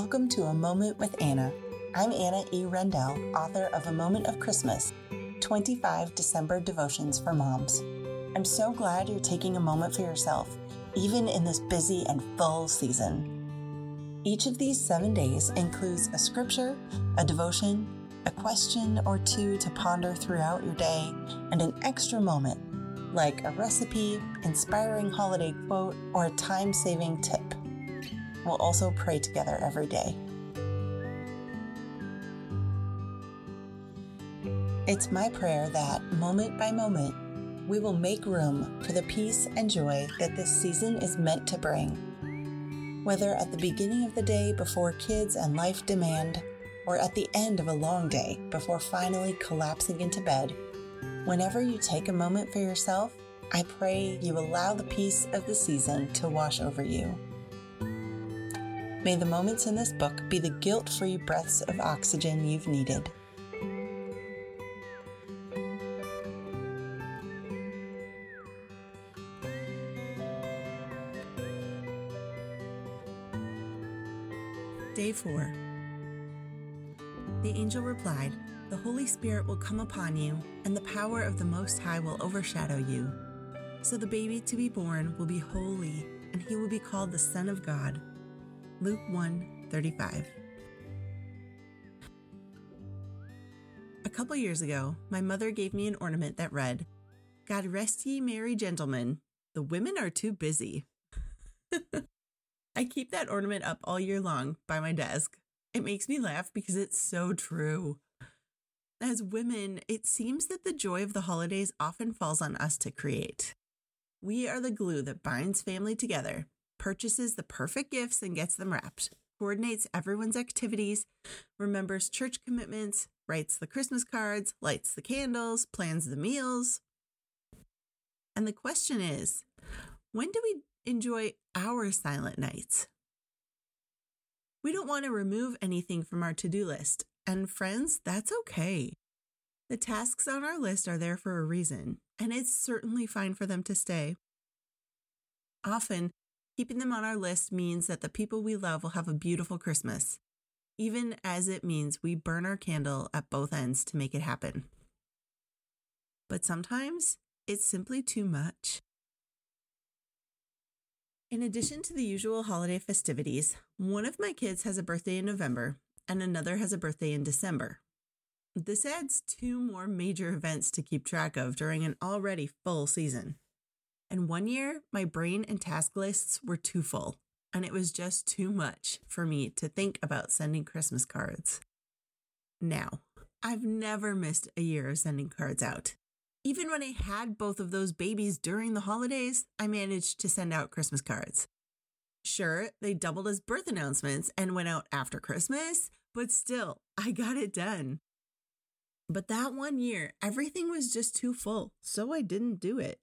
Welcome to A Moment with Anna. I'm Anna E. Rendell, author of A Moment of Christmas 25 December Devotions for Moms. I'm so glad you're taking a moment for yourself, even in this busy and full season. Each of these seven days includes a scripture, a devotion, a question or two to ponder throughout your day, and an extra moment, like a recipe, inspiring holiday quote, or a time saving tip. We'll also pray together every day. It's my prayer that, moment by moment, we will make room for the peace and joy that this season is meant to bring. Whether at the beginning of the day before kids and life demand, or at the end of a long day before finally collapsing into bed, whenever you take a moment for yourself, I pray you allow the peace of the season to wash over you. May the moments in this book be the guilt free breaths of oxygen you've needed. Day 4 The angel replied, The Holy Spirit will come upon you, and the power of the Most High will overshadow you. So the baby to be born will be holy, and he will be called the Son of God. Luke 1 35. A couple years ago, my mother gave me an ornament that read, God rest ye merry gentlemen, the women are too busy. I keep that ornament up all year long by my desk. It makes me laugh because it's so true. As women, it seems that the joy of the holidays often falls on us to create. We are the glue that binds family together, purchases the perfect gifts and gets them wrapped, coordinates everyone's activities, remembers church commitments, writes the Christmas cards, lights the candles, plans the meals. And the question is when do we enjoy our silent nights? We don't want to remove anything from our to do list. And friends, that's okay. The tasks on our list are there for a reason, and it's certainly fine for them to stay. Often, Keeping them on our list means that the people we love will have a beautiful Christmas, even as it means we burn our candle at both ends to make it happen. But sometimes it's simply too much. In addition to the usual holiday festivities, one of my kids has a birthday in November and another has a birthday in December. This adds two more major events to keep track of during an already full season. And one year, my brain and task lists were too full, and it was just too much for me to think about sending Christmas cards. Now, I've never missed a year of sending cards out. Even when I had both of those babies during the holidays, I managed to send out Christmas cards. Sure, they doubled as birth announcements and went out after Christmas, but still, I got it done. But that one year, everything was just too full, so I didn't do it.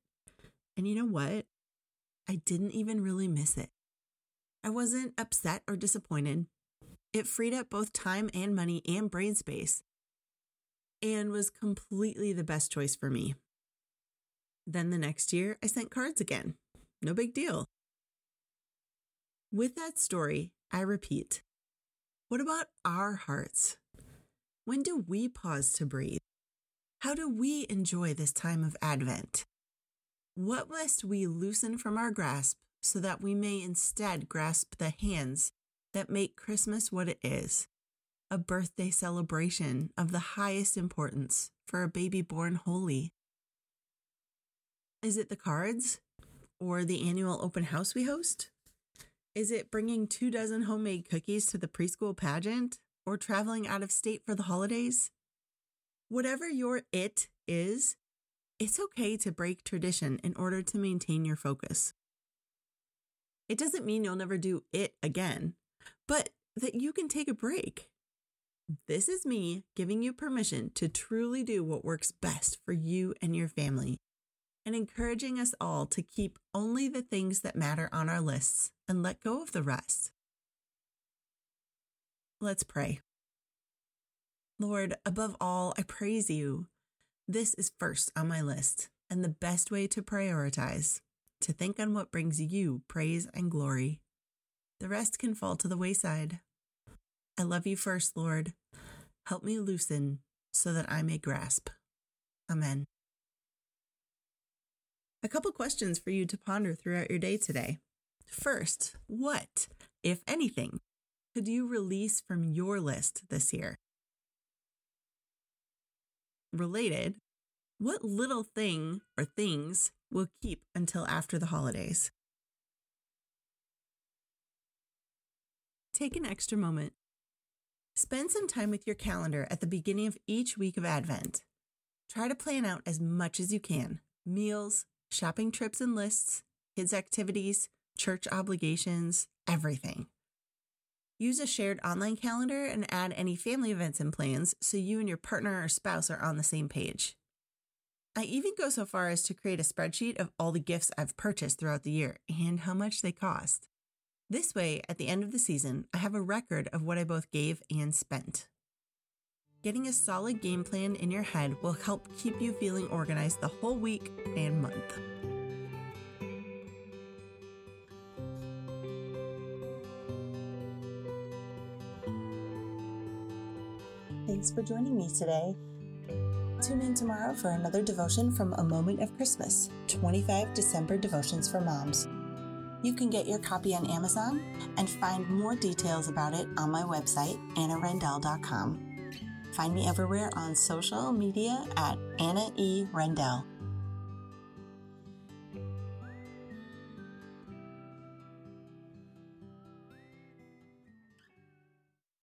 And you know what? I didn't even really miss it. I wasn't upset or disappointed. It freed up both time and money and brain space and was completely the best choice for me. Then the next year, I sent cards again. No big deal. With that story, I repeat what about our hearts? When do we pause to breathe? How do we enjoy this time of Advent? What must we loosen from our grasp so that we may instead grasp the hands that make Christmas what it is? A birthday celebration of the highest importance for a baby born holy. Is it the cards or the annual open house we host? Is it bringing two dozen homemade cookies to the preschool pageant or traveling out of state for the holidays? Whatever your it is, it's okay to break tradition in order to maintain your focus. It doesn't mean you'll never do it again, but that you can take a break. This is me giving you permission to truly do what works best for you and your family, and encouraging us all to keep only the things that matter on our lists and let go of the rest. Let's pray. Lord, above all, I praise you this is first on my list, and the best way to prioritize, to think on what brings you praise and glory. The rest can fall to the wayside. I love you first, Lord. Help me loosen so that I may grasp. Amen. A couple questions for you to ponder throughout your day today. First, what, if anything, could you release from your list this year? Related, what little thing or things will keep until after the holidays? Take an extra moment. Spend some time with your calendar at the beginning of each week of Advent. Try to plan out as much as you can meals, shopping trips and lists, kids' activities, church obligations, everything. Use a shared online calendar and add any family events and plans so you and your partner or spouse are on the same page. I even go so far as to create a spreadsheet of all the gifts I've purchased throughout the year and how much they cost. This way, at the end of the season, I have a record of what I both gave and spent. Getting a solid game plan in your head will help keep you feeling organized the whole week and month. Thanks for joining me today. Tune in tomorrow for another devotion from A Moment of Christmas 25 December Devotions for Moms. You can get your copy on Amazon and find more details about it on my website, annarendell.com. Find me everywhere on social media at Anna E. Rendell.